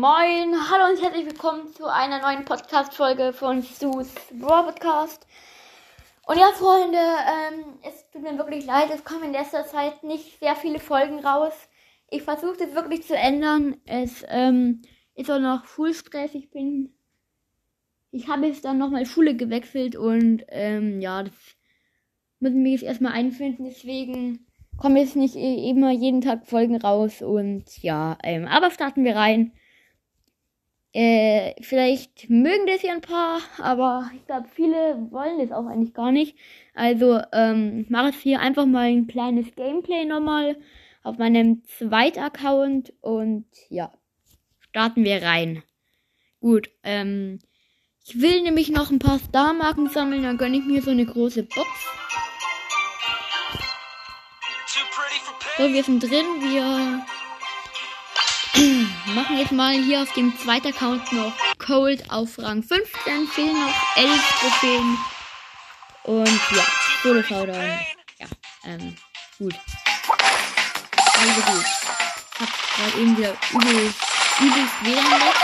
moin, hallo und herzlich willkommen zu einer neuen Podcast-Folge von Sus Brawl Podcast. Und ja, Freunde, ähm, es tut mir wirklich leid, es kommen in letzter Zeit nicht sehr viele Folgen raus. Ich versuche es wirklich zu ändern. Es ähm, ist auch noch Schulstress. Ich bin, ich habe jetzt dann nochmal Schule gewechselt und ähm, ja, das müssen wir jetzt erstmal einfinden. Deswegen kommen jetzt nicht immer jeden Tag Folgen raus und ja, ähm, aber starten wir rein. Äh, vielleicht mögen das ja ein paar, aber ich glaube, viele wollen das auch eigentlich gar nicht. Also, ähm, ich mache jetzt hier einfach mal ein kleines Gameplay nochmal auf meinem zweiten Account und ja, starten wir rein. Gut, ähm, ich will nämlich noch ein paar Star-Marken sammeln, dann gönne ich mir so eine große Box. So, wir sind drin. Wir machen jetzt mal hier auf dem zweiten Account noch Cold auf Rang 15. Fehlen noch 11 Trophäen. Und ja, Solo Showdown. Ja, ähm, gut. Also gut. Hab gerade eben wieder übel, übelst WLAN weg.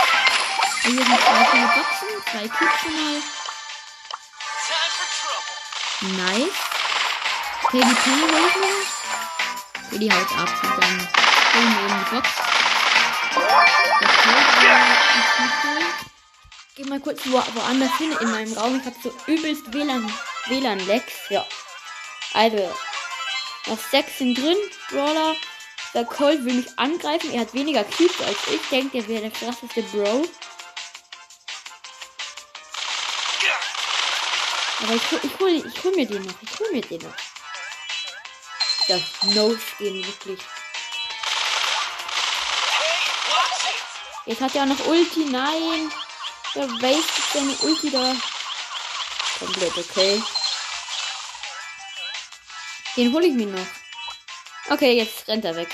Hier sind zwei viele Boxen, zwei Cubes schon mal. Nice. Okay, die Penny hol ich. Okay, die haut ab. Und dann holen wir eben die Box. Geh mal kurz wo, woanders hin in meinem Raum. Ich habe so übelst WLAN, WLAN-Lecks. Ja. Also, noch sechs sind drin. Brawler. Der Colt will mich angreifen. Er hat weniger Cubes als ich. Denkt, er wäre der krasseste Bro. Aber ich, ich, hol, ich hol mir den noch. Ich hol mir den noch das No-Skin, wirklich. Jetzt hat er auch noch Ulti, nein. Der wastet seine Ulti da. Komplett okay. Den hole ich mir noch. Okay, jetzt rennt er weg.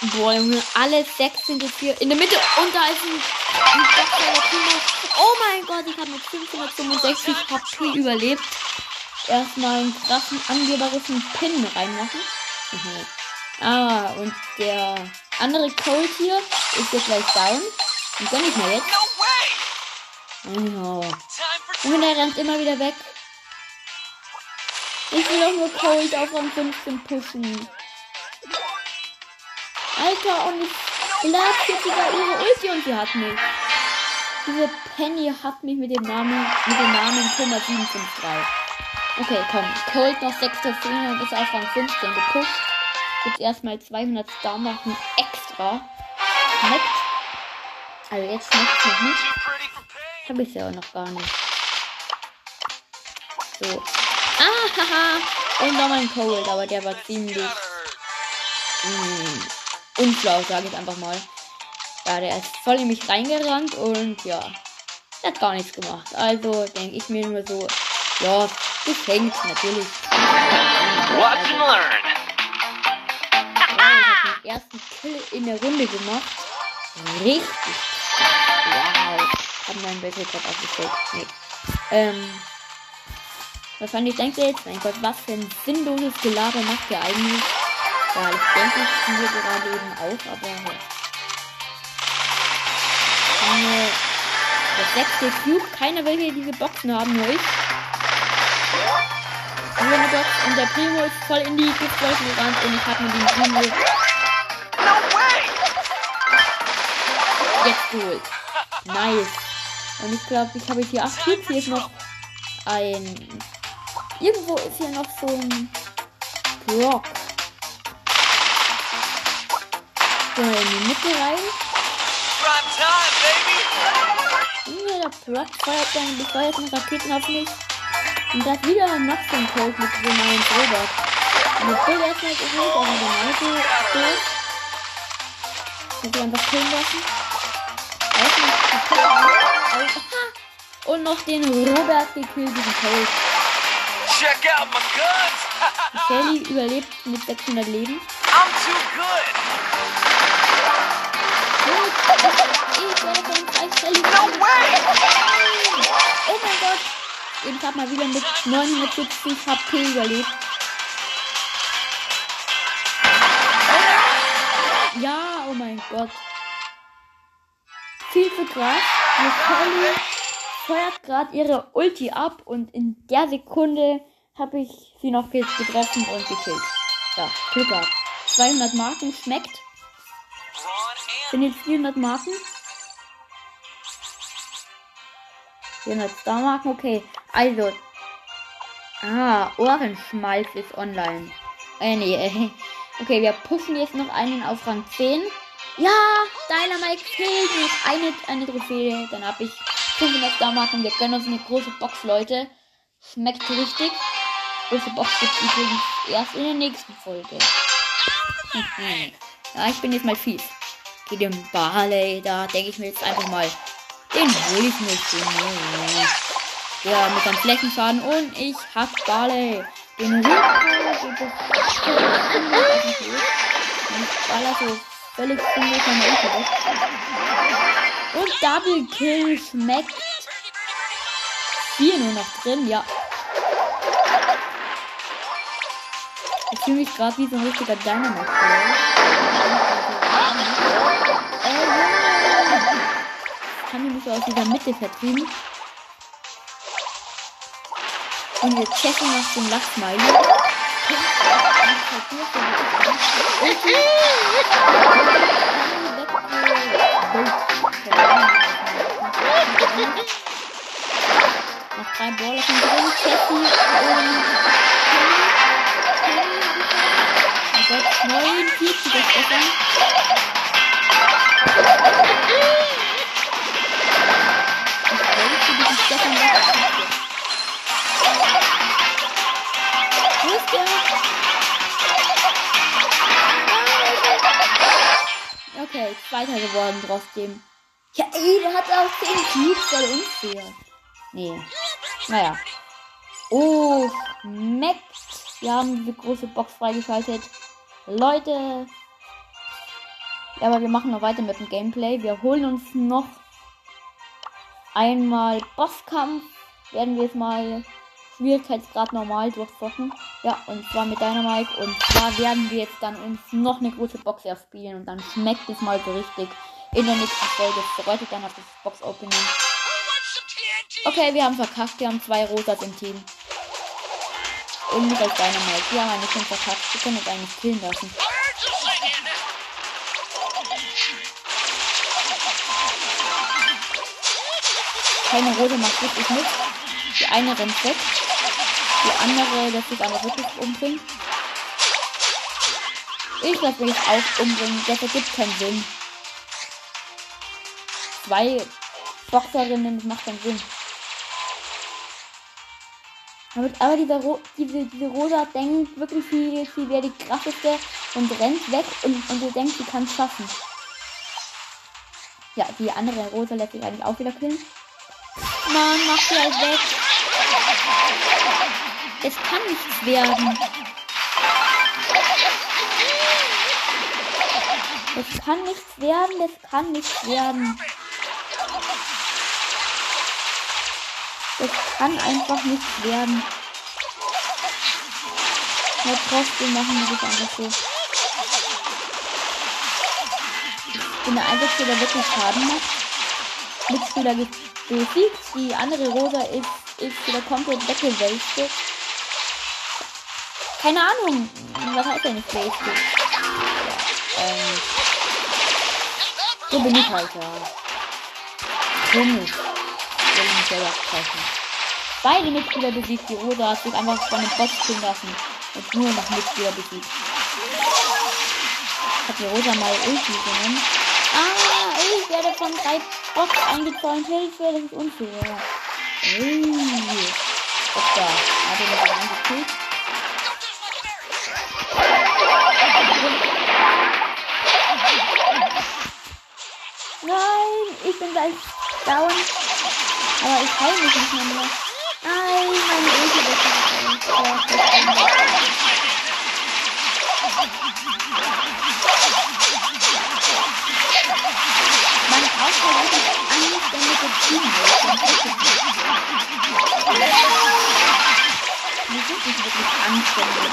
Boah, Junge, alle sechs sind jetzt hier in der Mitte. Und da ist ein, ein Oh mein Gott, ich habe mit 565 HP überlebt erstmal einen krassen angeberischen Pin reinmachen. Mhm. Ah, und der andere Cold hier ist jetzt gleich down. Und gönn ich mir jetzt. Oh. Und der rennt immer wieder weg. Ich will doch nur Cold auf Rang 15 pushen. Alter, und ich jetzt sogar ihre Ulti und sie hat mich. Diese Penny hat mich mit dem Namen, mit dem Namen Thomas 753. Okay, komm. Cold noch 6 Trophäen und ist auf Rang 15 gepusht. Gibt erstmal 200 Star machen extra. Schmeckt. Also jetzt schmeckt es noch nicht. Habe ich ja auch noch gar nicht. So. Ah, haha. Und nochmal ein Cold, aber der war ziemlich mh, unschlau, sage ich einfach mal. Ja, der ist voll in mich reingerannt und ja, der hat gar nichts gemacht. Also denke ich mir nur so, ja, Geschenkt, natürlich. Watch and learn. Ersten Kill in der Runde gemacht. Richtig. Wow. Haben meinen Battle gerade aufgestellt. Nee. Ähm. Wahrscheinlich denkt ihr jetzt, mein Gott, was für ein sinnloses Gelaber macht ihr eigentlich? Ja, ich denke ich mir gerade eben auch, aber ja. Eine, das sechste Cube, keiner will hier diese Boxen haben, nur ich. Box und der Primo ist voll in die Giftwolken gerannt und ich habe mir den Primo jetzt geholt. Nice. Und ich glaube, ich habe hier 8 Cubes. Hier ist noch ein. Irgendwo ist hier noch so ein Brock. So, in die Mitte rein. Ja, der Brock feuert seine befeuerten Raketen auf mich. Und das wieder ein Maxim Code mit dem neuen Robot. Und das Bild erstmal geholt, aber genauso tot. Ich hab einfach killen lassen. Und noch den Robert gekillt, diesen Code. Check out my guns! Shelly überlebt mit 600 Leben. I'm too good! Ich werde von drei Shelly. No way! Oh mein Gott! Ich habe mal wieder mit 970 HP überlebt. Ja, oh mein Gott. Viel zu krass. Shelly feuert gerade ihre Ulti ab und in der Sekunde habe ich sie noch getroffen und gekillt. Ja, gehabt. 200 Marken schmeckt. Sind jetzt 400 Marken. 400 Star Marken, okay. Also. Ah, Ohrenschmalz ist online. Äh, nee. Okay, wir pushen jetzt noch einen auf Rang 10. Ja, Dynamite fehlt noch eine, eine Trophäe. Dann habe ich 500 Star Marken. Wir gönnen uns eine große Box, Leute. Schmeckt richtig. Große Box gibt übrigens erst in der nächsten Folge. ja, ich bin jetzt mal fies. Geht dem Barley, da denke ich mir jetzt einfach mal, den hole ich nicht. Den ja, mit seinem Flächenschaden und ich hab Barley. Den das und baller so völlig Ecke weg. Und Double Kill schmeckt. Vier nur noch drin, ja. Ich fühle mich gerade wie so ein richtiger Dynamite. Äh, kann ich mich aus dieser Mitte vertrieben. Und wir checken nach dem Lachsmiley. Noch drei Baller von drin. Checken und Gott, neun Peaks, das besser. Okay, zweiter geworden trotzdem. Ja, ey, der hat auch 10 Peaks, voll unfair. Nee. Naja. Oh, Max. Wir haben diese große Box freigeschaltet. Leute. Ja, aber wir machen noch weiter mit dem Gameplay. Wir holen uns noch einmal Bosskampf. Werden wir jetzt mal Schwierigkeitsgrad normal durchzocken. Ja, und zwar mit Dynamite. Und zwar werden wir jetzt dann uns noch eine große Box erspielen. Und dann schmeckt es mal so richtig in der nächsten Folge. Bedeutet dann auf das Box-Opening. Okay, wir haben verkackt. Wir haben zwei Rosas im Team. Und nicht als Dynamite. Wir haben eine 5 verkackt. Wir können uns eigentlich killen lassen. Keine Rose macht wirklich mit. Die eine rennt weg. Die andere lässt sich aber wirklich umbringen. Ich lasse mich auch umbringen. Das ergibt keinen Sinn. Zwei Boxerinnen, das macht keinen Sinn. Aber, aber dieser Ro diese, diese Rosa denkt wirklich, sie, sie wäre die krasseste und rennt weg und, und sie denkt, sie kann es schaffen. Ja, die andere Rosa lässt sich eigentlich auch wieder killen. Mann, mach sie halt weg. Es kann nichts werden. Es kann nichts werden, es kann nichts werden. Das kann einfach nichts werden. Ja, trotzdem machen wir das einfach so. Bin der der wirklich Schaden macht. Mitspieler besiegt. Die andere Rosa ist, ist wieder komplett weggewälzt. Keine Ahnung. Was heißt denn? Ja, ähm. So bin ich halt, ja. Komisch will mich selber treffen. Beide Mitspieler besiegt. Die Rosa hat sich einfach von dem Boss killen lassen. Und nur noch Mitspieler besiegt. Hat die Rosa mal Ulti genommen. Ah, ich werde von drei Bots eingezäunt. Hilfe, das ist unfair. Ui. Was da? Hat er mich angekillt? Ich bin gleich down. Aber ich heile mich nicht mehr. Nein, meine Ulti wird nicht. Man braucht ja wirklich anständige Teammates. Die sind nicht wirklich anständig.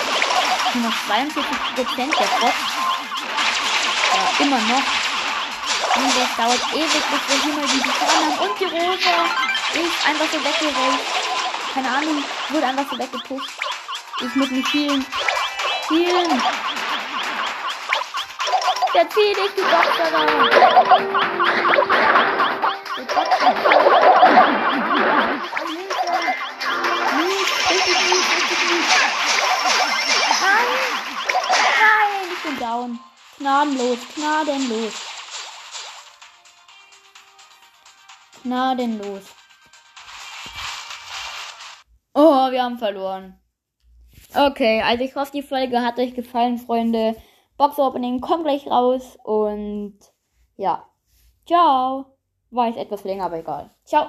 Nur noch 42% der Bots. Ja, immer noch. Und das dauert ewig, bis wir hier mal die Fahnen haben. Und die Rose ist einfach so weggerollt. Keine Ahnung, wurde einfach so weggepusht. Ich muss mich healen. Healen. Der zieht dich, du Boxer da. Du Boxer. Hilfe. Mies, richtig mies, richtig mies. Nein. Nein, ich bin down. Gnadenlos, gnadenlos. Gnadenlos. Oh, wir haben verloren. Okay, also ich hoffe, die Folge hat euch gefallen, Freunde. Box Opening kommt gleich raus und ja. Ciao. War jetzt etwas länger, aber egal. Ciao.